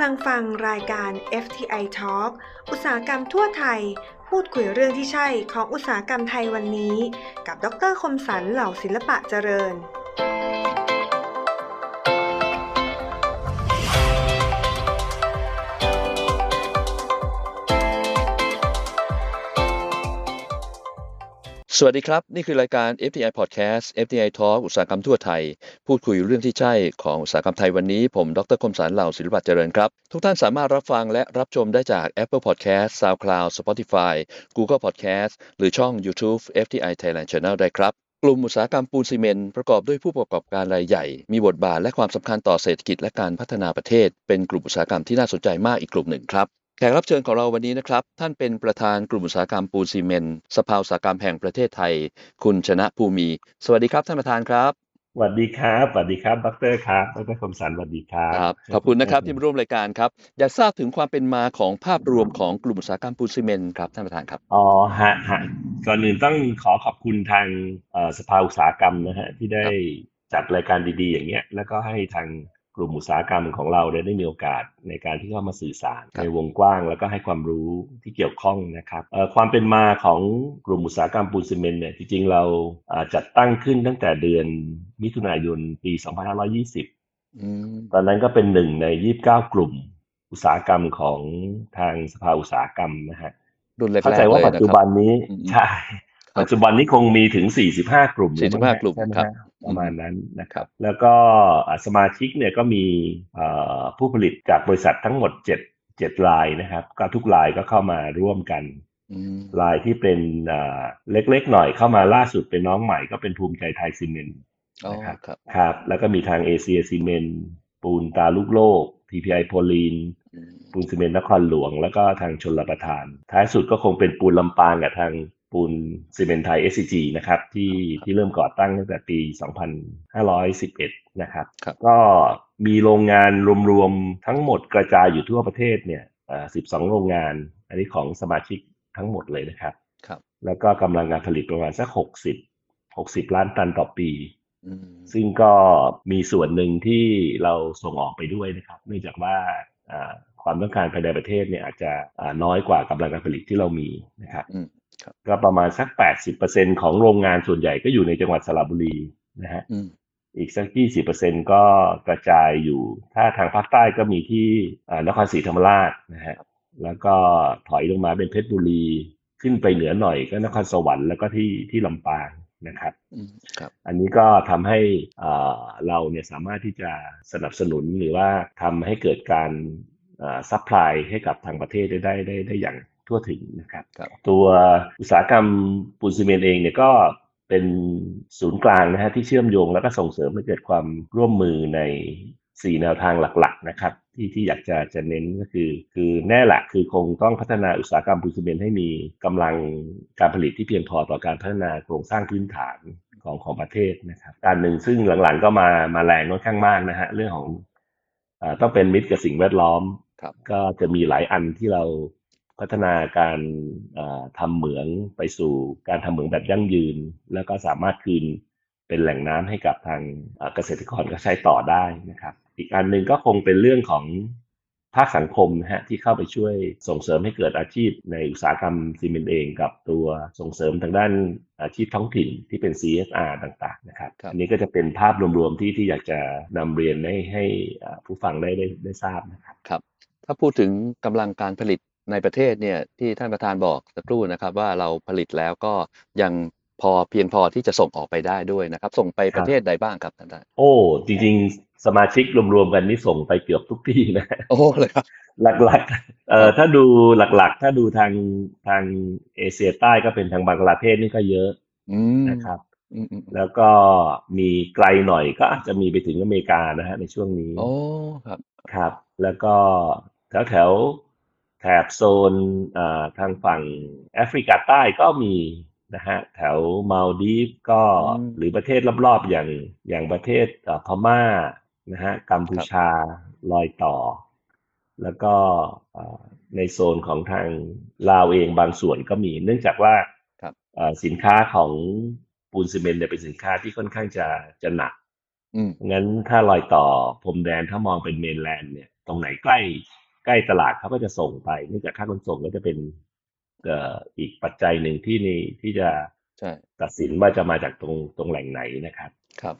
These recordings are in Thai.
ำลังฟังรายการ FTI Talk อุตสาหกรรมทั่วไทย พูดคุยเรื่องที่ใช่ของอุตสาหกรรมไทยวันนี้ กับ ดรคมสันเหล่าศิลปะเจริญ สวัสดีครับ นี่คือรายการ FTI Podcast FTI Talk อุตสาหกรรมทั่วไทย พูดคุยเรื่องที่ใช่ของอุตสาหกรรมไทยวันนี้ ผมดรคมสารเหล่าศิลปะเจริญครับ ทุกท่านสามารถรับฟังและรับชมได้จาก Apple Podcast SoundCloud Spotify Google Podcast หรือช่อง YouTube FTI Thailand Channel ได้ครับ กลุ่มอุตสาหกรรมปูนซีเมนต์ประกอบด้วยผู้ประกอบการรายใหญ่ มีบทบาทและความสำคัญต่อเศรษฐกิจและการพัฒนาประเทศ เป็นกลุ่มอุตสาหกรรมที่น่าสนใจมากอีกกลุ่มหนึ่งครับ แขกรับเชิญของเราวันนี้นะครับ ท่านเป็นประธานกลุ่มอุตสาหกรรมปูนซีเมนต์สภาอุตสาหกรรมแห่งประเทศไทย คุณชนะภูมิ สวัสดีครับท่านประธานครับสวัสดีครับสวัสดีครับ ดรครับ ดรคมสันสวัสดีครับครับ ขอบคุณนะครับที่มาร่วมรายการครับ อยากทราบถึงความเป็นมาของภาพรวมของกลุ่มอุตสาหกรรมปูนซีเมนต์ครับท่านประธานครับ อ๋อฮะฮะก่อนอื่นต้องขอขอบคุณทางเอ่อสภาอุตสาหกรรมนะฮะที่ได้จัดรายการดีๆ อย่างเงี้ย แล้วก็ให้ทาง กลุ่มอุตสาหกรรมของเราได้ได้มีโอกาสในการที่เข้ามาสื่อสารครับในวงกว้างแล้วก็ให้ความรู้ที่เกี่ยวข้องนะครับเอ่อความเป็นมาของกลุ่มอุตสาหกรรมปูนซีเมนต์เนี่ยจริงๆเราอ่าจัดตั้งขึ้นตั้งแต่เดือนมิถุนายนปี 2520อืมตอนนั้นก็เป็นหนึ่งใน 29 กลุ่มอุตสาหกรรมของทางสภาอุตสาหกรรมนะฮะรุ่นแรกๆเข้าใจว่าเลยปัจนะจุครับบันนี้อืมใช่ปัจจุบันนี้คงมีถึง 45 กลุ่ม45แล้วมั้งฮะกลุ่มใช่ไหมครับฮะ ประมาณนั้นนะคครัรับบแล้วก็อ่าสมาชิกเนี่ยก็มีเอ่อผู้ผลิตจากบริษัททั้งหมด 7 7รายนะครับ ก็ทุกรายก็เข้ามาร่วมกันอืมรายที่เป็นอ่าเล็กๆหน่อยเข้ามาล่าสุดเป็นน้องใหม่ก็เป็นภูมิใจไทยซีเมนต์อ๋อนะครับครับครับ แล้วก็มีทางเอเชียซีเมนต์ปูนตาลูกโลก TPI โพลีนอืมปูนซีเมนต์นครหลวง แล้วก็ทางชนรประทาน ท้ายสุดก็คงเป็นปูนลำปางกับทาง ปูนซีเมนต์ไทย SCG นะครับที่ที่เริ่มก่อตั้งตั้งแต่ปี 2511 นะครับครับก็มีโรงงานรวมๆทั้งหมดกระจายอยู่ทั่วประเทศเนี่ยเอ่อ12 โรงงาน อันนี้ของสมาชิกทั้งหมดเลยนะครับครับแล้วก็กำลังการผลิตประมาณสัก 60 60 ล้านตันต่อปีอืมซึ่งก็มีส่วนหนึ่งที่เราส่งออกไปด้วยนะครับ เนื่องจากว่าอ่าความต้องการภายในประเทศเนี่ยอาจจะอ่าน้อยกว่ากำลังการผลิตที่เรามีนะครับอืมครับ ก็ประมาณสัก 80%ของโรงงานส่วนใหญ่ก็อยู่ในจังหวัดสระบุรีนะฮะอืมอีกสัก 20%ก็กระจายอยู่ ถ้าทางภาคใต้ก็มีที่อ่านครศรีธรรมราชนะฮะแล้วก็ถอยลงมาเป็นเพชรบุรี ขึ้นไปเหนือหน่อยก็นครสวรรค์แล้วก็ที่ที่ลำปางนะครับอืมครับอันนี้ก็ทำให้อ่าเราเนี่ยสามารถที่จะสนับสนุนหรือว่าทำให้เกิดการ supply ให้กับทางประเทศได้ได้ได้ได้อย่าง ทั่วถึงนะครับครับ ตัวอุตสาหกรรมปูนซีเมนต์เองเนี่ยก็เป็นศูนย์กลางนะฮะที่เชื่อมโยงแล้วก็ส่งเสริมให้เกิดความร่วมมือในสี่แนวทางหลัก ๆ นะครับ ที่ที่อยากจะจะเน้นก็คือ คือแน่แหละคือคงต้องพัฒนาอุตสาหกรรมปูนซีเมนต์ให้มีกำลังการผลิตที่เพียงพอต่อการพัฒนาโครงสร้างพื้นฐานของของประเทศนะครับการหนึ่งซึ่งหลังๆก็มามาแรงค่อนข้างมากนะฮะเรื่องของเออต้องเป็นมิตรกับสิ่งแวดล้อมครับก็จะมีหลายอันที่เรา พัฒนาการเอ่อทำเหมืองไปสู่การทำเหมืองแบบยั่งยืน แล้วก็สามารถคืนเป็นแหล่งน้ำให้กับทางเอ่อเกษตรกรก็ใช้ต่อได้นะครับ อีกอันหนึ่งก็คงเป็นเรื่องของภาคสังคมนะฮะที่เข้าไปช่วยส่งเสริมให้เกิดอาชีพในอุตสาหกรรมซีเมนต์เอง กับตัวส่งเสริมทางด้านอาชีพท้องถิ่นที่เป็น CSR ต่างๆนะครับครับอันนี้ก็จะเป็นภาพรวมๆที่ที่อยากจะนำเรียนให้ให้อ่าผู้ฟังได้ได้ได้ทราบนะครับครับ ถ้าพูดถึงกำลังการผลิต ในประเทศเนี่ยที่ท่านประธานบอกสักครู่นะครับว่าเราผลิตแล้วก็ยังพอเพียงพอที่จะส่งออกไปได้ด้วยนะครับ ส่งไปประเทศใดบ้างครับท่านประธานโอ้จริงๆสมาชิกรวมๆกันนี่ส่งไปเกือบทุกที่นะโอ้เลยครับ หลักๆเอ่อถ้าดูหลักๆ ถ้าดูทางทางเอเชียใต้ก็เป็นทางบังกลาเทศนี่ก็เยอะอืมนะครับอืมอืมแล้วก็มีไกลหน่อยก็อาจจะมีไปถึงอเมริกานะฮะในช่วงนี้โอ้ครับครับ แล้วก็แถวแถวๆ แถบโซนอ่าทางฝั่งแอฟริกาใต้ก็มีนะฮะแถวมาลดีฟก็อืมหรือประเทศรอบๆอย่างอย่างประเทศอ่าพม่านะฮะกัมพูชารอยต่อ แล้วก็อ่าในโซนของทางลาวเองบางส่วนก็มี เนื่องจากว่าครับอ่าสินค้าของปูนซีเมนต์เนี่ยเป็นสินค้าที่ค่อนข้างจะจะหนักอืมงั้นถ้ารอยต่อพรมแดนถ้ามองเป็นเมนแลนด์เนี่ย ตรงไหนใกล้ ใกล้ตลาดเขาก็จะส่งไปเนื่องจากค่าขนส่งก็จะเป็นเอ่ออีกปัจจัยหนึ่งที่นี่ที่จะใช่ตัดสินว่าจะมาจากตรงตรงแหล่งไหนนะครับ ครับ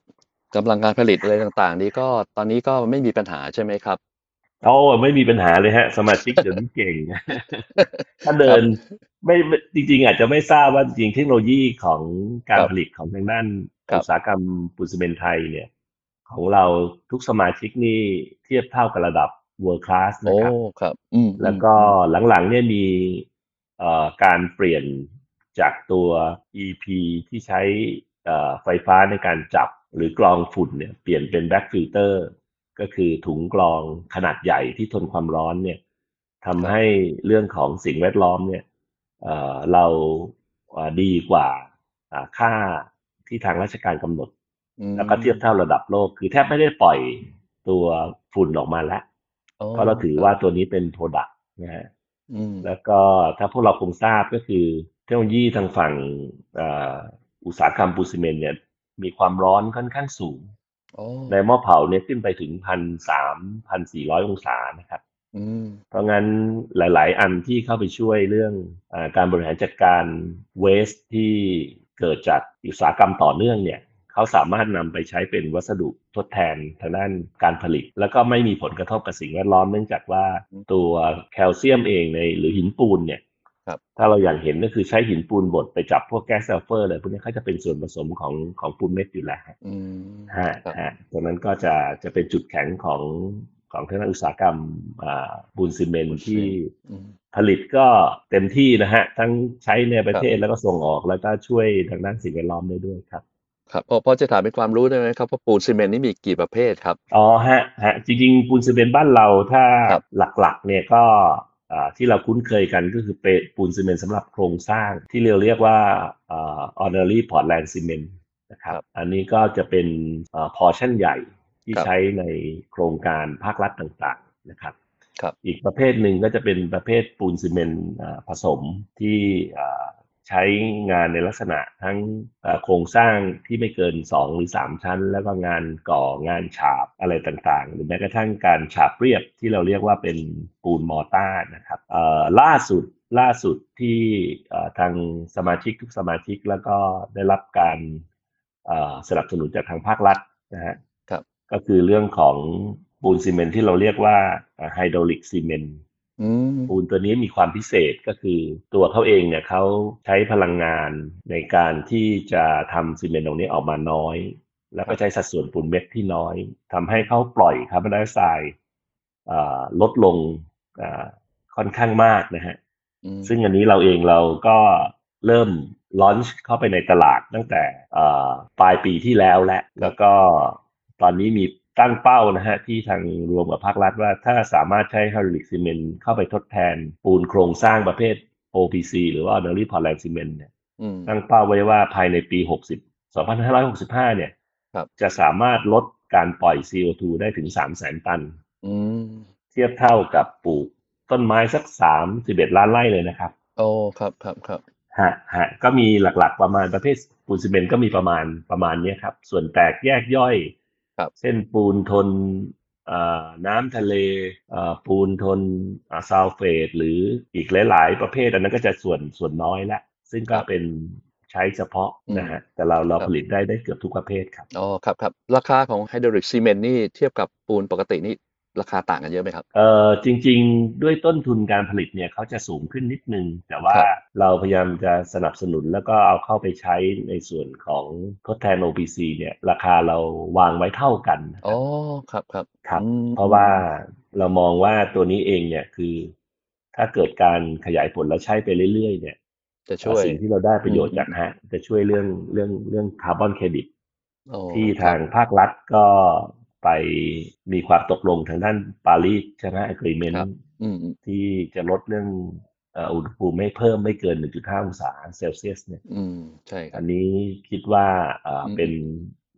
กำลังการผลิตอะไรต่างๆ นี้ก็ตอนนี้ก็ไม่มีปัญหาใช่ไหมครับโอ้ไม่มีปัญหาเลยฮะ สมาชิกเดี๋ยวนี้เก่งถ้าเดินไม่ไม่จริง ๆ อาจจะไม่ทราบว่าจริงๆเทคโนโลยีของการครับผลิตของทางด้านครับอุตสาหกรรมปูนซีเมนต์ไทยเนี่ย ของเราทุกสมาชิกนี่เทียบเท่ากับระดับ world class นะโอ้ครับครับอืมแล้วก็หลังๆเนี่ยมีเอ่อการเปลี่ยนจากตัว EP ที่ใช้เอ่อไฟฟ้าในการจับหรือกรองฝุ่นเนี่ยเปลี่ยนเป็น back filter ก็คือถุงกรองขนาดใหญ่ที่ทนความร้อนเนี่ยทำให้เรื่องของสิ่งแวดล้อมเนี่ยเอ่อเราเอ่อดีกว่าอ่าค่าที่ทางราชการกำหนดอืมแล้วก็เทียบเท่าระดับโลก คือแทบไม่ได้ปล่อยตัวฝุ่นออกมาแล้วอ๋อ เพราะเราถือว่าตัวนี้เป็น product นะฮะอืมแล้วก็ถ้าพวกเราคงทราบก็คือเทคโนโลยีทางฝั่งเอ่ออุตสาหกรรมปูนซีเมนต์เนี่ยมีความร้อนค่อนข้างสูงโอ้ในหม้อเผาเนี่ยขึ้นไปถึงพันสามพันสี่ร้อยองศานะครับอืมเพราะงั้นหลาย ๆ อันที่เข้าไปช่วยเรื่องอาการบริหารจัดการเวสที่เกิดจากอุตสาหกรรมต่อเนื่องเนี่ย เขาสามารถนำไปใช้เป็นวัสดุทดแทนทางด้านการผลิต แล้วก็ไม่มีผลกระทบกับสิ่งแวดล้อมเนื่องจากว่าตัวแคลเซียมเองในหรือหินปูนเนี่ยครับถ้าเราอยากเห็นก็คือใช้หินปูนบดไปจับพวกแก๊สซัลเฟอร์อะไรพวกนี้เขาจะเป็นส่วนผสมของของปูนเม็ดอยู่แล้วฮะอืมฮะครับฮะตรงนั้นก็จะจะเป็นจุดแข็งของของทางด้านอุตสาหกรรมอ่าปูนซีเมนต์ที่อืมผลิตก็เต็มที่นะฮะ ทั้งใช้ในประเทศแล้วก็ส่งออกแล้วก็ช่วยทางด้านสิ่งแวดล้อมได้ด้วยครับ ครับพอพอจะถามเป็นความรู้ได้ไหมครับว่าปูนซีเมนต์นี่มีกี่ประเภทครับอ๋อฮะฮะจริงๆปูนซีเมนต์บ้านเราถ้าครับหลักๆเนี่ยก็อ่าที่เราคุ้นเคยกันก็คือเป็นปูนซีเมนต์สำหรับโครงสร้างที่เราเรียกว่าอ่า ordinary Portland Cement นะครับครับอันนี้ก็จะเป็นอ่า portion ใหญ่ที่ครับใช้ในโครงการภาครัฐต่างๆนะครับครับอีกประเภทหนึ่งก็จะเป็นประเภทปูนซีเมนต์อ่าผสมที่อ่า ใช้งานในลักษณะทั้งอ่าโครงสร้างที่ไม่เกิน 2 หรือ 3 ชั้น แล้วก็งานก่องานฉาบอะไรต่างๆ หรือแม้กระทั่งการฉาบเรียบที่เราเรียกว่าเป็นปูน mortar นะครับเอ่อล่าสุดล่าสุดที่เอ่อทางสมาชิกทุกสมาชิกแล้วก็ได้รับการเอ่อสนับสนุนจากทางภาครัฐนะฮะครับก็คือเรื่องของปูนซีเมนต์ที่เราเรียกว่าไฮดรอลิกซีเมนต์อืม ปูนตัวนี้มีความพิเศษก็คือตัวเขาเองเนี่ยเขาใช้พลังงานในการที่จะทำซีเมนต์ตรงนี้ออกมาน้อย แล้วก็ใช้สัดส่วนปูนเม็ดที่น้อยทำให้เขาปล่อยคาร์บอนไดออกไซด์อ่าลดลงอ่าค่อนข้างมากนะฮะอืมซึ่งอันนี้เราเองเราก็เริ่ม launch เข้าไปในตลาดตั้งแต่เอ่อปลายปีที่แล้วและ แล้วก็ตอนนี้มี ตั้งเป้านะฮะที่ทางรวมกับภาครัฐว่าถ้าสามารถใช้ hydraulic cement เข้าไปทดแทนปูนโครงสร้างประเภท OPC หรือว่า Ordinary Portland Cement เนี่ยอืมตั้งเป้าไว้ว่าภายในปี 60 2565 เนี่ยครับจะสามารถลดการปล่อย CO2 ได้ถึง 300,000 ตันอืมเทียบเท่ากับปลูกต้นไม้สัก 31 ล้านไร่เลยนะครับ โอ้ครับครับครับฮะฮะก็มีหลักๆประมาณประเภทปูนซีเมนต์ก็มีประมาณประมาณเนี้ยครับ ส่วนแตกแยกย่อย ครับเช่นปูนทนเอ่อน้ำทะเลเอ่อปูนทนอ่าซัลเฟตหรืออีกหลาย ๆ ประเภทอันนั้นก็จะส่วนส่วนน้อยละซึ่งก็เป็นใช้เฉพาะนะฮะแต่เราเราผลิตได้ได้เกือบทุกประเภทครับอ๋อครับครับราคาของ hydraulic cement นี่เทียบกับปูนปกตินี่ ราคาต่างกันเยอะไหมครับ เอ่อจริง ๆ ด้วยต้นทุนการผลิตเนี่ยเขาจะสูงขึ้นนิดนึง แต่ว่าครับเราพยายามจะสนับสนุนแล้วก็เอาเข้าไปใช้ในส่วนของทดแทน OPC เนี่ยราคาเราวางไว้เท่ากันนะคอ๋รัอบครับครับครับอืมเพราะว่าเรามองว่าตัวนี้เองเนี่ยคือ ถ้าเกิดการขยายผลแล้วใช้ไปเรื่อยๆเนี่ย จะช่วยสิ่งที่เราได้ประโยชน์อืมจากฮะจะช่วยเรื่องเรื่องเรื่องคาร์บอนเครดิตโอ้ที่ครับทางภาครัฐก็ ไปมีความตกลงทางด้านปารีสใช่ไหม agreement ครับอืมอืมที่จะลดเรื่องเอ่ออุณหภูมิไม่เพิ่มไม่เกิน 1.5 องศาเซลเซียสเนี่ยอืมใช่ครัอับนนี้คิดว่าเอ่ออมเป็น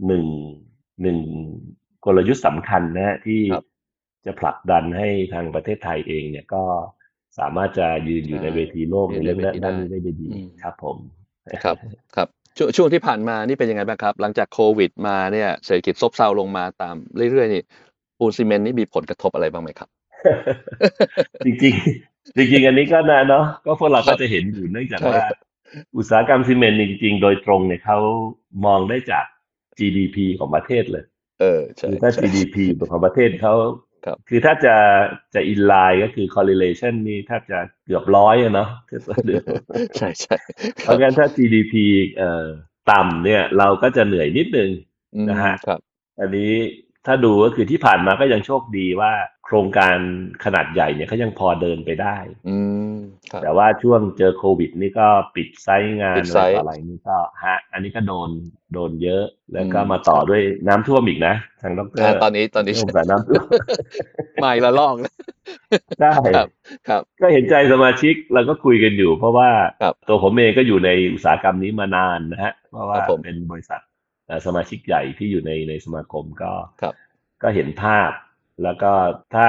หนึ่งหนึ่งกลยุทธ์สำคัญนะฮะที่ครับจะผลักดันให้ทางประเทศไทยเองเนี่ยก็สามารถจะยืนอยู่ในใช่เวทีโลกยืในนในเรื่องเวทีด้านได้นี้ได้ดีอืมครับผมครับครับ ช่วงช่วงที่ผ่านมานี่เป็นยังไงบ้างครับ หลังจากโควิดมาเนี่ยเศรษฐกิจซบเซาลงมาตามเรื่อยๆนี่ปูนซีเมนต์นี่มีผลกระทบอะไรบ้างไหมครับ จริงๆ จริงๆ อันนี้ก็นะเนาะก็พวกเราครัก็บจะเห็นอยู่เนื่องจากใช่ว่าอุตสาหกรรมซีเมนต์นี่จริง ๆ โดยตรงเนี่ยเขามองได้จาก GDP ของประเทศเลย เออใช่คือถ้าใช่ GDP ของประเทศเขา ครับคือถ้าจะจะ inline ก็คือ correlation นี่แทบจะเกือบร้อยอะเนาะใช่ใช่คเพรับราะงั้นถ้า GDP เอ่อต่ำเนี่ย เราก็จะเหนื่อยนิดนึงอืมนะฮะครับ อันนี้ ถ้าดูก็คือที่ผ่านมาก็ยังโชคดีว่าโครงการขนาดใหญ่เนี่ยเขายังพอเดินไปได้ อืมครับแต่ว่าช่วงเจอโควิด นี่ก็ปิดไซต์งานปิดอะไซไรต์ต่ออะไรนี่ก็ฮะ อันนี้ก็โดนโดนเยอะแล้วก็อืมมาต่อด้วยน้ำท่วมอีกนะ ทางดรอ่าตอนนี้ตอนนี้เรื่องสายน้ำท่วมมาอีกละลอกแล้วได้ครับครับ ก็เห็นใจสมาชิกเราก็คุยกันอยู่ เพราะว่าครับตัวผมเองก็อยู่ในอุตสาหกรรมนี้มานานนะฮะเพราะว่าครับผมเป็นบริษัทเอ่อ สมาชิกใหญ่ที่อยู่ในในสมาคมก็ครับก็เห็นภาพ แล้วก็ถ้า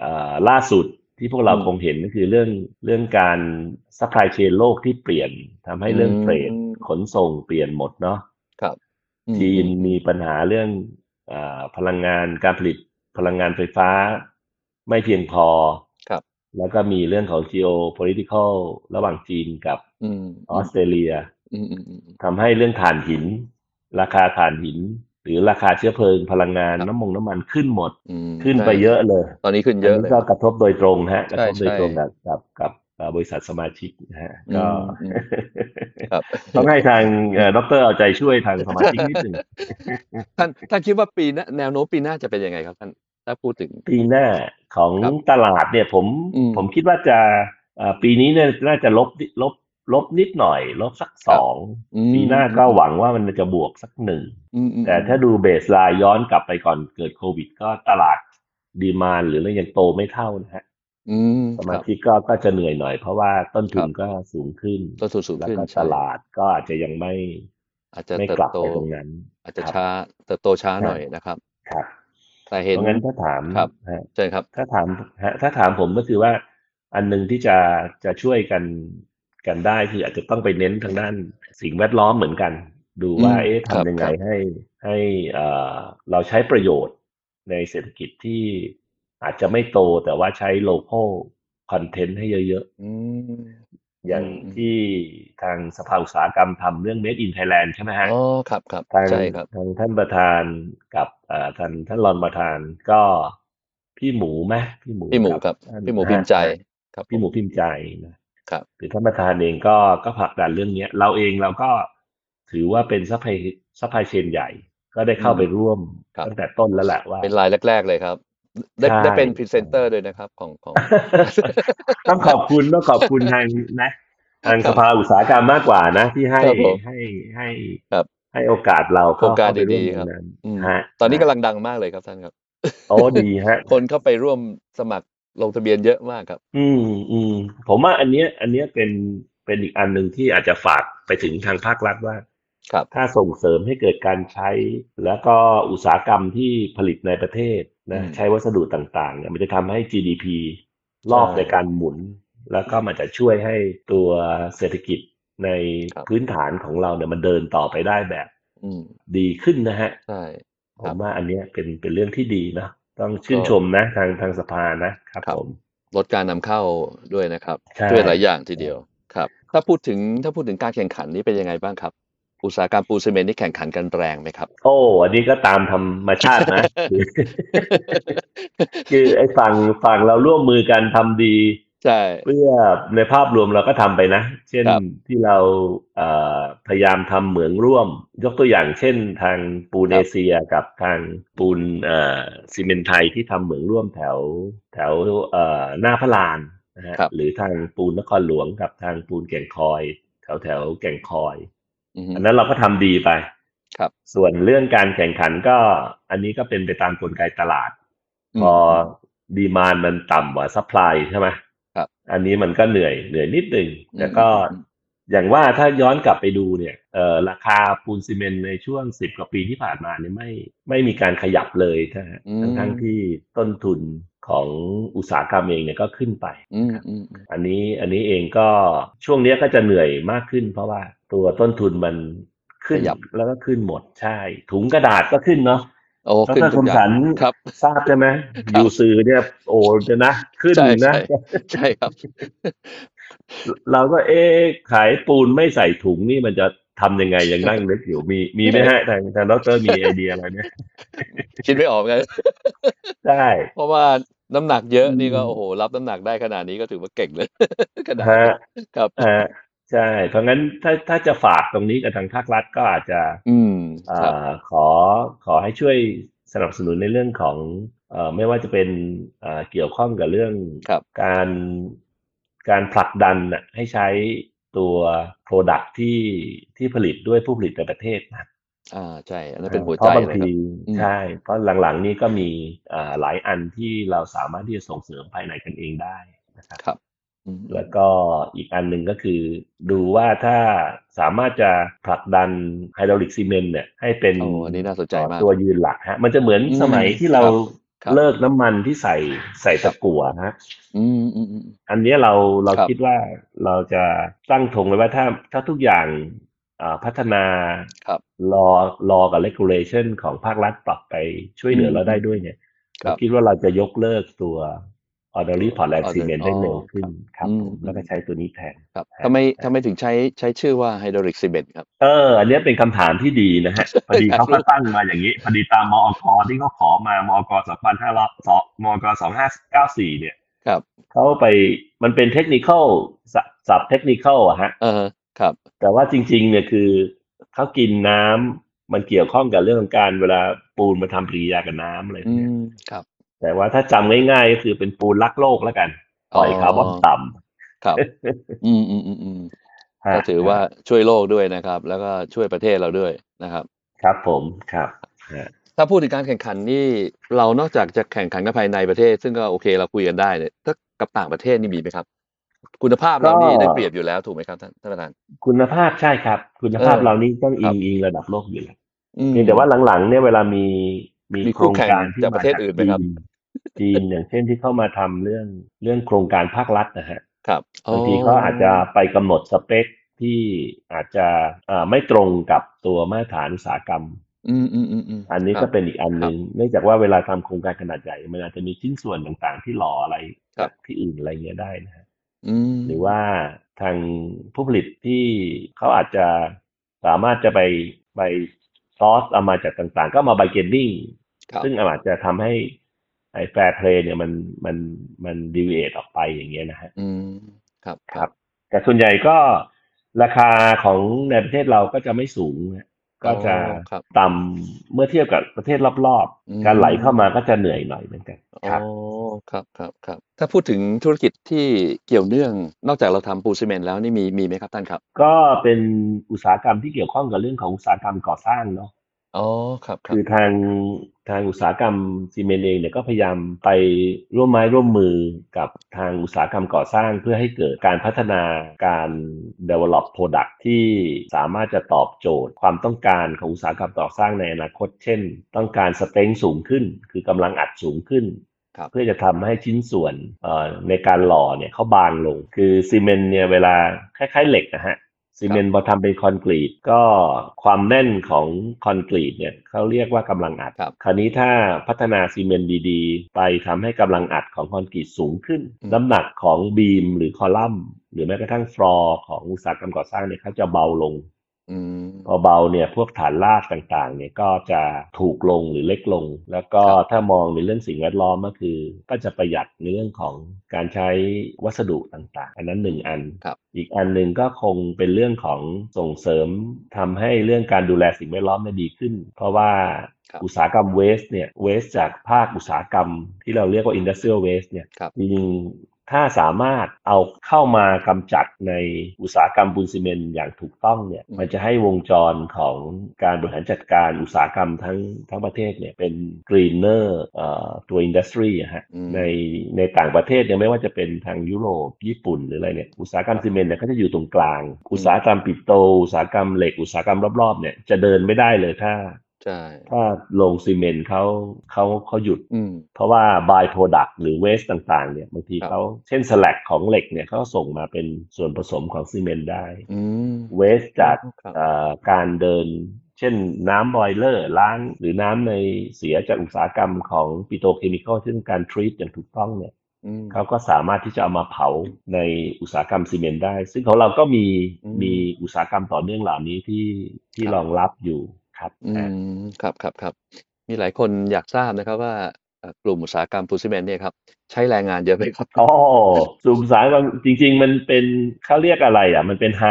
เอ่อล่าสุดที่พวกเราอืมคงเห็นก็คือเรื่องเรื่องการ supply chain โลกที่เปลี่ยนทำให้เรื่องอืมเทรดขนส่งเปลี่ยนหมดเนาะครับอืมจีนมีปัญหาเรื่องอาพลังงานการผลิตพลังงานไฟฟ้าไม่เพียงพอครับ แล้วก็มีเรื่องของ geopolitical ระหว่างจีนกับอืมออสเตรเลียอืมอืมอืมทำให้เรื่องถ่านหิน ราคาถ่านหิน หรือราคาเชื้อเพลิงพลังงานครับน้ำมงน้ำมันขึ้นหมดอืมขึ้นไปใช่เยอะเลย ตอนนี้ขึ้นเยอะอันเลนี้ยก็กระทบโดยตรงฮะกระใช่ทบโดยตรงใช่กับกับกับเอ่อบริษัทสมาชิกนะฮะอืมก็อืมครับต้องให้ทางเอ่อดรเอาใจช่วยทางสมาชิกนิดหนึ่งท่านท่านคิดว่าปีหน้าแนวโน้มปีหน้าจะเป็นยังไงครับท่านถ้าพูดถึงปีหน้าของครับตลาดเนี่ยผมอืมผมคิดว่าจะเอ่อปีนี้เนี่ยน่าจะลบลบ ลบนิดหน่อย ลบสักสองอืมปีหน้าก็หวังว่ามันจะบวกสักหนึ่งอืมอืมแต่ถ้าดูเบสไลน์ย้อนกลับไปก่อนเกิดโควิด ก็ตลาดดีมานหรืออะไรยังโตไม่เท่านะฮะอืมสคมารับชิกก็ก็จะเหนื่อยหน่อย เพราะว่าต้นทุนครับก็สูงขึ้นต้นทุนสูงแล้วขึ้นก็ใช่ตลาดก็อาจจะยังไม่ อาจจะไม่เติบกลับโตไปตรงนั้น อาจจะครับช้าเติบโตช้าหน่อยนะครับครับแต่เพเห็นราะงั้นถ้าถามครับฮะเชิญครับ ถ้าถามฮะถ้าถามผมก็คือว่าอันหนึ่งที่จะจะช่วยกัน กันได้คืออาจจะต้องไปเน้นทางด้านสิ่งแวดล้อมเหมือนกัน ดูว่าอืมเอ๊ะครับทำยังไงครับให้ให้เอ่อเราใช้ประโยชน์ในเศรษฐกิจที่อาจจะไม่โตแต่ว่าใช้ local content ให้เยอะอืมๆอย่างอืมที่ทางสภาอุตสาหกรรมทำเรื่อง made in Thailand ใช่ไหมฮะอ๋อครับครับทางใช่ครับทางท่านประธานกับเอ่อท่านท่านรองประธานก็พี่หมูไหมพี่หมูพี่หมูกัครับท่านพี่หมูพิมพ์ใจฮะครับพี่หมูผพิมพ์ใจนะ ครับคือท่านประธานเองก็ก็ผลักดันเรื่องเนี้ย เราเองเราก็ถือว่าเป็น supply supply chain ใหญ่ ก็ได้เข้าไปร่วมครับตั้งแต่ต้นแล้วแหละว่า เป็นรายแรก ๆ เลยครับได้ใช่ได้เป็นพรีเซนเตอร์ด้วยนะครับของของ ต้องขอบคุณต้องขอบคุณทางนะทางครัสบภาอุตสาหกรรมมากกว่านะ ที่ให้ครับผมให้ให้ครับให้โอกาสเราโครงการเข้ไปวมดีๆครับตงนั้นอืมฮะตอนนี้กำลังดังมากเลยครับท่านครับ โอ้ดีฮะ คนเข้าไปร่วมสมัคร ลงทะเบียนเยอะมากครับ อืมอืมผมว่าอันเนี้ย อันเนี้ยเป็นเป็นอีกอันหนึ่งที่อาจจะฝากไปถึงทางภาครัฐว่าครับถ้าส่งเสริมให้เกิดการใช้ แล้วก็อุตสาหกรรมที่ผลิตในประเทศนะอืมใช้วัสดุต่างๆเนี่ยมันจะทำให้ GDP รอบใช่ในการหมุน แล้วก็มันจะช่วยให้ตัวเศรษฐกิจในครับพื้นฐานของเราเนี่ยมันเดินต่อไปได้แบบอืมดีขึ้นนะฮะใช่ผครัมบว่าอันเนี้ยเป็นเป็นเรื่องที่ดีนะ ต้องชื่นก็ชมนะ ทางทางสภานะครับครับผมลดการนำเข้าด้วยนะครับใช่ช่วยหลายอย่างทีเดียวครับ ถ้าพูดถึงถ้าพูดถึงการแข่งขันนี่เป็นยังไงบ้างครับ อุตสาหกรรมปูนซีเมนต์นี่แข่งขันกันแรงไหมครับ โอ้อันนี้ก็ตามธรรมชาตินะ คือคือไอ้ฝั่งฝั่งเราร่วมมือกันทำดี ใช่เพื่อในภาพรวมเราก็ทำไปนะ เช่นครับที่เราเอ่อพยายามทำเหมืองร่วม ยกตัวอย่างเช่นทางปูนครับเอเชียกับทางปูนเอ่อซีเมนต์ไทยที่ทำเหมืองร่วมแถวแถวเอ่อหน้าพระลานนะฮะครับหรือทางปูนนครหลวงกับทางปูนแก่งคอย แถวแถวแก่งคอยอือฮึอันนั้นเราก็ทำดีไปครับ ส่วนเรื่องการแข่งขันก็อันนี้ก็เป็นไปตามกลไกตลาดอืมพอ demand มันต่ำกว่า supply ใช่ไหมครับ อันนี้มันก็เหนื่อยเหนื่อยนิดหนึ่งอืมแล้วก็อืมอย่างว่าถ้าย้อนกลับไปดูเนี่ยเอ่อราคาปูนซีเมนต์ในช่วงสิบกว่าปีที่ผ่านมาเนี่ยไม่ไม่มีการขยับเลยนะฮะอืมทั้งทั้งที่ต้นทุนของอุตสาหกรรมเองเนี่ยก็ขึ้นไปอืมอืมอืมอันนี้อันนี้เองก็ช่วงเนี้ยก็จะเหนื่อยมากขึ้น เพราะว่าตัวต้นทุนมันขึ้นขยับแล้วก็ขึ้นหมดใช่ ถุงกระดาษก็ขึ้นเนาะ โอ้ดขึ้นรทุคกมอย่าสังนครับ ทราบใช่ไหมครับอยู่สื่อเนี่ย โอ้จะนะ ขึ้นใช่นะใช่ใช่ครับ เราก็เอ๊ะขายปูนไม่ใส่ถุงนี่มันจะทำยังไงยังนั่งนึกอยู่มีมีไหมฮะทางทางดรมีไอเดียอะไรเนี่ยคิดไม่ออกเหมือนกันใช่เพราะว่าน้ำหนักเยอะนี่ก็อืมโอ้โหรับน้ำหนักได้ขนาดนี้ก็ถือว่าเก่งเลยขนาดฮะนี้ครับฮะใช่เพราะงั้นถ้าถ้าจะฝากตรงนี้กับทางภาครัฐก็อาจจะ อืมเอ่ครับอ ขอขอให้ช่วยสนับสนุนในเรื่องของเอ่อไม่ว่าจะเป็นเอ่อเกี่ยวข้องกับเรื่องครับการการผลักดันน่ะให้ใช้ตัว Product ที่ที่ผลิตด้วยผู้ผลิตในประเทศนะอ่าใช่อันนั้นเป็นหัวเพใจราะบางเลยคทีรับอืมใช่ เพราะหลังๆนี้ก็มีอ่าหลายอันที่เราสามารถที่จะส่งเสริมภายในกันเองได้นะครับครับอืม แล้วก็อีกอันหนึ่งก็คือ ดูว่าถ้าสามารถจะผลักดัน hydraulic cement เนี่ยให้เป็นโอ้อันนี้น่าสนใจมากตัวยืนหลักฮะ มันจะเหมือนอืมสมัยที่เราครับเลิกน้ำมันที่ใส่ใส่ตะกั่วฮะอืมอืมอืมอันเนี้ยเราเราครับคิดว่าเราจะตั้งธงไว้ว่าถ้าถ้าทุกอย่างอ่าพัฒนาครับรอรอกับ regulation ของภาครัฐปรับไปช่วยเหลืออืมเราได้ด้วยเนี่ยครัเราคิดว่าเราจะยกเลิกตัว ordinary portland Order- cement ได้เร็วอ๋อขึ้นครับอืมผมแล้วก็ใช้ตัวนี้แทนครับฮะทำไมทำไมถึงใช้ใช้ชื่อว่า hydraulic cement ครับเอออันเนี้ยเป็นคำถามที่ดีนะฮะพอดีเขาก็ตั้งมาอย่างนี้ พอดีตามมอกที่เขาขอมามอกสองพันห้าร้อยสองมอกสองห้าเก้าสี่เนี่ยครับเขาไปมันเป็นเทคนิคอลสับเทคนิคอลอะฮะเออครับ แต่ว่าจริง ๆ เนี่ยคือเขากินน้ำมันเกี่ยวข้องกับเรื่องของการเวลาปูนมาทำปฏิกิริยากับน้ำอะไรพวอืกเนี้ยมครับ แต่ว่าถ้าจำง่ายๆก็คือเป็นปูนรักโลกแล้วกันปล่อยอ๋อคาร์บอนต่ครับำอืมอืมอืมอืมฮะก็ถือว่าช่วยโลกด้วยนะครับ แล้วก็ช่วยประเทศเราด้วยนะครับ ครับผมครับฮะถ้าพูดถึงการแข่งขันนี่เรานอกจากจะแข่งขันกับภายในประเทศ ซึ่งก็โอเคเราคุยกันได้เนี่ยถ้ากับต่างประเทศนี่มีไหมครับ คุณภาพเรานี่ได้เปรียบอยู่แล้วถูกไหมครับท่านท่านประธานคุณภาพใช่ครับ คุณภาพเออเรานี่ต้องครัอิบงอิงระดับโลกอยู่แล้วอืมเพียงแต่ว่าหลังๆเนี่ยเวลามี มีมีโคคู่รงแข่งการที่จากมาประเทศอื่นไหมครับจีจีนอย่างเช่นที่เข้ามาทำเรื่องเรื่องโครงการภาครัฐนะฮะครับบางทีเขาอาจจะไปกำหนดสเปคที่อาจจะอ่าไม่ตรงกับตัวมาตรฐานอุตสาหกรรม อืมอืมอืมอืมอันนี้คก็รับเป็นอีกอันหนึ่งเนื่องจากว่าเวลาทำโครงการขนาดใหญ่ มันอาจจะมีชิ้นส่วนต่างๆ ที่หล่ออะไรครัจาบกที่อื่นอะไรเงี้ยได้นะฮะอืมหรือว่าทางผู้ผลิตที่เขาอาจจะสามารถจะไปไป ซอสเอามาจากต่างๆ ก็มาไบเกนดิ้งครับซึ่งอาจจะทำให้ไอ้แฟร์เพลย์เนี่ยมันมันมันดีเวตออกไปอย่างเงี้ยนะฮะอืมครับครับ แต่ส่วนใหญ่ก็ราคาของในประเทศเราก็จะไม่สูงนะ ก็จะอ๋อครับต่ำเมื่อเทียบกับประเทศรอบอืมๆการไหลเข้ามาก็จะเหนื่อยหน่อยเหมือนกันอ๋อครับครับครับครับถ้าพูดถึงธุรกิจที่เกี่ยวเนื่อง นอกจากเราทำปูนซีเมนต์แล้วนี่มีมีไหมครับท่านครับ ก็เป็นอุตสาหกรรมที่เกี่ยวข้องกับเรื่องของอุตสาหกรรมก่อสร้างเนาะ อ๋อ ครับครับคือทางทางอุตสาหกรรมซีเมนต์เองเนี่ยก็พยายามไปร่วมไม้ร่วมมือกับทางอุตสาหกรรมก่อสร้างเพื่อให้เกิดการพัฒนาการ develop product ที่สามารถจะตอบโจทย์ความต้องการของอุตสาหกรรมก่อสร้างในอนาคต เช่น ต้องการสเต็งสูงขึ้น คือกำลังอัดสูงขึ้น ครับ เพื่อจะทำให้ชิ้นส่วนเอ่อในการหล่อเนี่ยเขาบางลง คือซีเมนต์เนี่ยเวลาคล้ายๆเหล็กนะฮะ ซีเมนต์พอทำเป็นคอนกรีตก็ความแน่นของคอนกรีตเนี่ยเขาเรียกว่ากำลังอัดครับคราวนี้ถ้าพัฒนาซีเมนต์ดีๆ ไปทำให้กำลังอัดของคอนกรีตสูงขึ้นอืมน้ำหนักของ beam หรือคอลัมน์ หรือแม้กระทั่งฟลอร์ของอุตสาหกรรมก่อสร้างเนี่ยเขาจะเบาลงอืม พอเบาเนี่ยพวกฐานรากต่างๆ เนี่ยก็จะถูกลงหรือเล็กลง แล้วก็ครับถ้ามองในเรื่องสิ่งแวดล้อมก็คือ ก็จะประหยัดในเรื่องของการใช้วัสดุต่างๆ อันนั้นหนึ่งอันครับอีกอันหนึ่งก็คงเป็นเรื่องของส่งเสริมทำให้เรื่องการดูแลสิ่งแวดล้อมได้ดีขึ้น เพราะว่าครับอุตสาหกรรมเวสเนี่ยเวสจากภาคอุตสาหกรรมที่เราเรียกว่า industrial waste เนี่ยครับจริงๆ ถ้าสามารถเอาเข้ามากำจัดในอุตสาหกรรมปูนซีเมนต์อย่างถูกต้องเนี่ยอืมมันจะให้วงจรของการบริหารจัดการอุตสาหกรรมทั้งทั้งประเทศเนี่ยเป็น greener เอ่อตัว industry อะฮะอืมในในต่างประเทศเนี่ยไม่ว่าจะเป็นทางยุโรปญี่ปุ่นหรืออะไรเนี่ยอุตสาหกรรมซีเมนต์เนี่ยเขาจะอยู่ตรงกลาง อุตสาหกรรมปิโตรอุตสาหกรรมเหล็กอุตสาหกรรมรอบๆเนี่ยจะเดินไม่ได้เลยถ้า ใช่ถ้าโรงซีเมนต์เขาเขาเขาหยุดอืมเพราะว่า by product หรือ waste ต่างๆ เนี่ยบางทีครับเขาเช่น slack ของเหล็กเนี่ยเขาส่งมาเป็นส่วนผสมของซีเมนต์ได้อืม waste จากครับเอ่อการเดินเช่นน้ำบอยเลอร์ล้างหรือน้ำในเสียจากอุตสาหกรรมของปิโตรเคมีคอลซึ่งการทรีตอย่างถูกต้องเนี่ยอืมเขาก็สามารถที่จะเอามาเผาในอุตสาหกรรมซีเมนต์ได้ ซึ่งของเราก็มีอืมมีอุตสาหกรรมต่อเนื่องเหล่านี้ที่ที่ครับรองรับอยู่ ครับอือ่ามครับครับครับ มีหลายคนอยากทราบนะครับว่าเอ่อกลุ่มอุตสาหกรรมปูนซีเมนต์เนี่ยครับ ใช้แรงงานเยอะไหมครับ อ๋อสูมสายมันจริง ๆ มันเป็นเขาเรียกอะไรอะ มันเป็นไฮ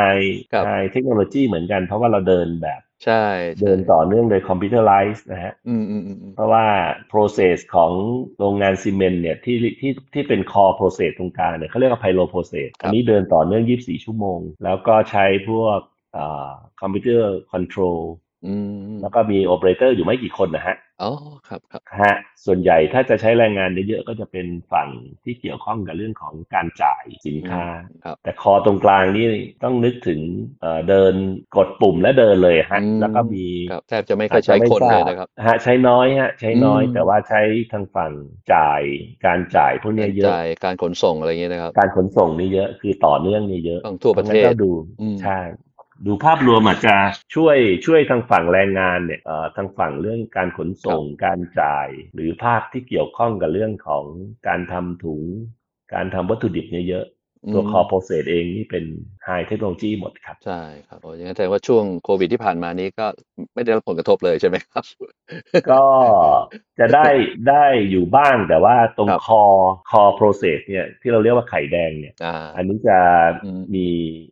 ครับ ไฮเทคโนโลยีเหมือนกัน เพราะว่าเราเดินแบบใช่ใช่เดินต่อเนื่องโดยคอมพิวเตอร์ไลซ์นะฮะ อืมอืมอืมอืมเพราะว่า process ของโรงงานซีเมนต์เนี่ยที่ที่ที่เป็น core process ตรงกลางเนี่ยเขาเรียกว่า pyro process อันนี้เดินต่อเนื่อง 24 ชั่วโมง แล้วก็ใช้พวกคอมพิวเตอร์ control อืมแล้วก็มีโอเปอเรเตอร์อยู่ไม่กี่คนนะฮะอ๋อครับครับฮะส่วนใหญ่ถ้าจะใช้แรงงานเยอะๆก็จะเป็นฝั่งที่เกี่ยวข้องกับเรื่องของการจ่ายสินค้า ครับแต่ core ตรงกลางนี่ต้องนึกถึงเอ่อเดินกดปุ่มและเดินเลยฮะอืมแล้วก็มี ครับแทบจะไม่ค่อยใช้คนเลยนะครับ ฮะใช้น้อยฮะใช้น้อยอืม แต่ว่าใช้ทางฝั่งจ่ายการจ่ายพวกเนี้ยเยอะ จ่ายการขนส่งอะไรอย่างเงี้ยนะครับ การขนส่งนี่เยอะคือต่อเนื่องนี่เยอะต้องทั่วประเทศฉนั้นก็ดูอืม ใช่ ดูภาพรวมอาจจะช่วยช่วยทางฝั่งแรงงานเนี่ยเอ่อทางฝั่งเรื่องการขนส่งการจ่าย หรือภาคที่เกี่ยวข้องกับเรื่องของการทำถุง การทำวัตถุดิบเนี่ยเยอะ ตัวอืม core processเองนี่เป็น high technology หมดครับ ใช่ครับโอ้อย่างนั้นแสดงว่าช่วงโควิดที่ผ่านมานี้ก็ไม่ได้รับผลกระทบเลยใช่ไหมครับ ก็จะได้ได้อยู่บ้างแต่ว่าตรงครับ core core process เนี่ยที่เราเรียกว่าไข่แดงเนี่ยอ่าอันนี้จะอืมมี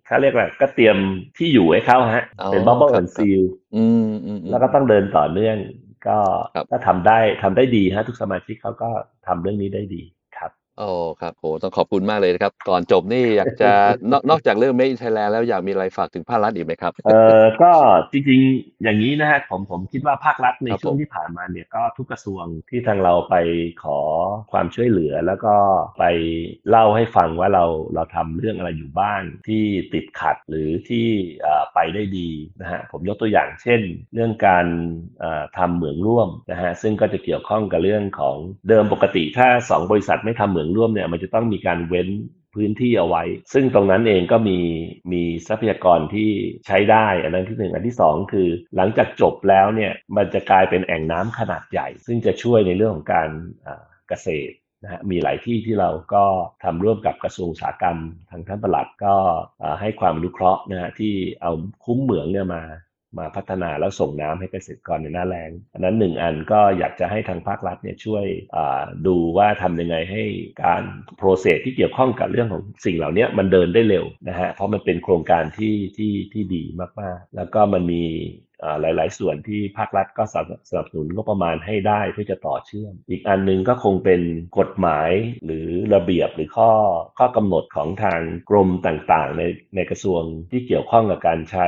เขาเรียกว่าก็เตรียมที่อยู่ให้เขาฮะอ๋อเป็น bubble and ครับ sealอืมอืมอืมแล้วก็ต้องเดินต่อเนื่องก็ครับก็ทำได้ทำได้ดีฮะทุกสมาชิกเขาก็ทำเรื่องนี้ได้ดีครับ โอ้ครับโหต้องขอบคุณมากเลยนะครับ ก่อนจบนี่อยากจะ นอก นอกจากเรื่อง Made in Thailand แล้ว อยากมีอะไรฝากถึงภาครัฐอีกไหมครับ เอ่อ ก็จริง ๆ อย่างนี้นะฮะผม ผมคิดว่าภาครัฐในครับช่วงผมที่ผ่านมาเนี่ย ก็ทุกกระทรวงที่ทางเราไปขอความช่วยเหลือ แล้วก็ไปเล่าให้ฟังว่า เรา เราทำเรื่องอะไรอยู่บ้างที่ติดขัด หรือที่ เอ่อ ไปได้ดีนะฮะผมยกตัวอย่างเช่น เรื่องการ เอ่อ ทำเหมืองร่วมนะฮะซึ่งก็จะเกี่ยวข้องกับเรื่องของ เดิมปกติถ้าสองบริษัทไม่ทำเหมืองร่วมเนี่ยมันจะต้องมีการเว้นพื้นที่เอาไว้ ซึ่งตรงนั้นเองก็มีมีทรัพยากรที่ใช้ได้ อันนั้นที่หนึ่งอันที่สองคือ หลังจากจบแล้วเนี่ยมันจะกลายเป็นแอ่งน้ำขนาดใหญ่ ซึ่งจะช่วยในเรื่องของการเกษตรนะฮะมีหลายที่ที่เราก็ทำร่วมกับกระทรวงอุตสาหกรรม ทางท่านประหลัดก็ให้ความอนุเคราะห์นะฮะที่เอาคุ้มเหมืองเนี่ยมา มาพัฒนาแล้วส่งน้ำให้เกษตรกรในหน้าแล้งอันนั้นหนึ่งอันก็อยากจะให้ทางภาครัฐเนี่ยช่วยดูว่าทำยังไงให้การโปรเซสที่เกี่ยวข้องกับเรื่องของสิ่งเหล่านี้มันเดินได้เร็วนะฮะเพราะมันเป็นโครงการที่ที่ที่ดีมากๆ แล้วก็มันมี หลาย ๆ ส่วนที่ภาครัฐก็สนับสนุนงบประมาณให้ได้เพื่อจะต่อเชื่อม อีกอันหนึงก็คงเป็นกฎหมายหรือระเบียบหรือข้อข้อกำหนดของทางกรมต่าง ๆ ในในกระทรวงที่เกี่ยวข้องกับการใช้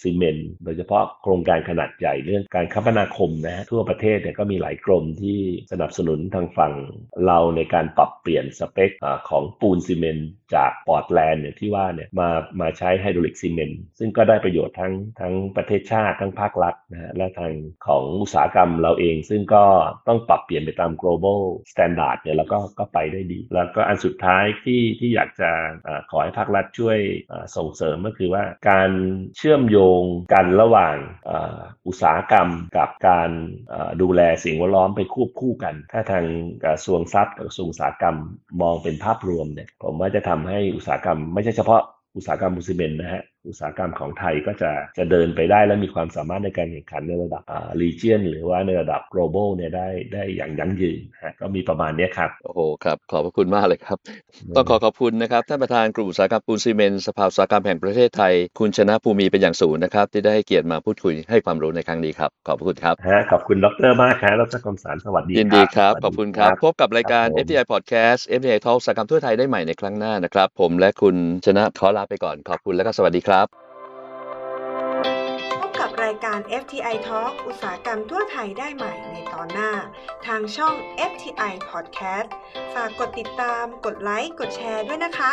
ซีเมนต์โดยเฉพาะโครงการขนาดใหญ่เรื่องการคมนาคมนะฮะทั่วประเทศเนี่ยก็มีหลายกรมที่สนับสนุนทางฝั่งเราในการปรับเปลี่ยนสเปคอของปูนซีเมนต์จาก Portland เนี่ยที่ว่าเนี่ยมามาใช้ hydraulic cement ซึ่งก็ได้ประโยชน์ทั้งทั้งประเทศชาติทั้งภาครัฐนะฮะและทางของอุตสาหกรรมเราเอง ซึ่งก็ต้องปรับเปลี่ยนไปตาม global standard เนี่ยแล้วก็ก็ไปได้ดี แล้วก็อันสุดท้ายที่ที่อยากจะอาขอให้ภาครัฐช่วยส่งเสริมก็คือว่าการเชื่อมโยงกันระหว่างอ,อุตสาหกรรมกับการดูแลสิ่งแวดล้อมไปควบคู่กัน ถ้าทางกระทรวงทรัพย์กับกระทรวงอุตสาหกรรมมองเป็นภาพรวมเนี่ยผมว่าจะทำให้อุตสาหกรรมไม่ใช่เฉพาะอุตสาหกรรมมูซีเมนนะฮะ อุตสาหกรรมของไทยก็จะจะเดินไปได้และมีความสามารถในการแข่งขันในระดับอ่า region หรือว่าในระดับ global เนี่ยได้ได้อย่างยั่งยืนฮะก็มีประมาณเนี้ยครับ โอ้โหครับ ขอบพระคุณมากเลยครับ ต้องขอขอบคุณนะครับ ท่านประธานกลุ่มอุตสาหกรรมปูนซีเมนต์สภาอุตสาหกรรมแห่งประเทศไทย คุณชนะภูมิเป็นอย่างสูงนะครับ ที่ได้ให้เกียรติมาพูดคุยให้ความรู้ในครั้งนี้ครับ ขอบพระคุณครับฮะขอบคุณดรมากครับดรคมสารสวัสดียินดีครับสวัสขอบคุณครับ พบกับรายการครับผม FDI Podcast FDI Talk อุตสาหกรรมทั่วไทยได้ใหม่ในครั้งหน้านะครับผมและคุณชนะขอลาไปก่อนขอบคุณและก็สวัสดีครับ พบกับรายการ FTI Talk อุตสาหกรรมทั่วไทยได้ใหม่ในตอนหน้า ทางช่อง FTI Podcast ฝากกดติดตาม กดไลค์ กดแชร์ด้วยนะคะ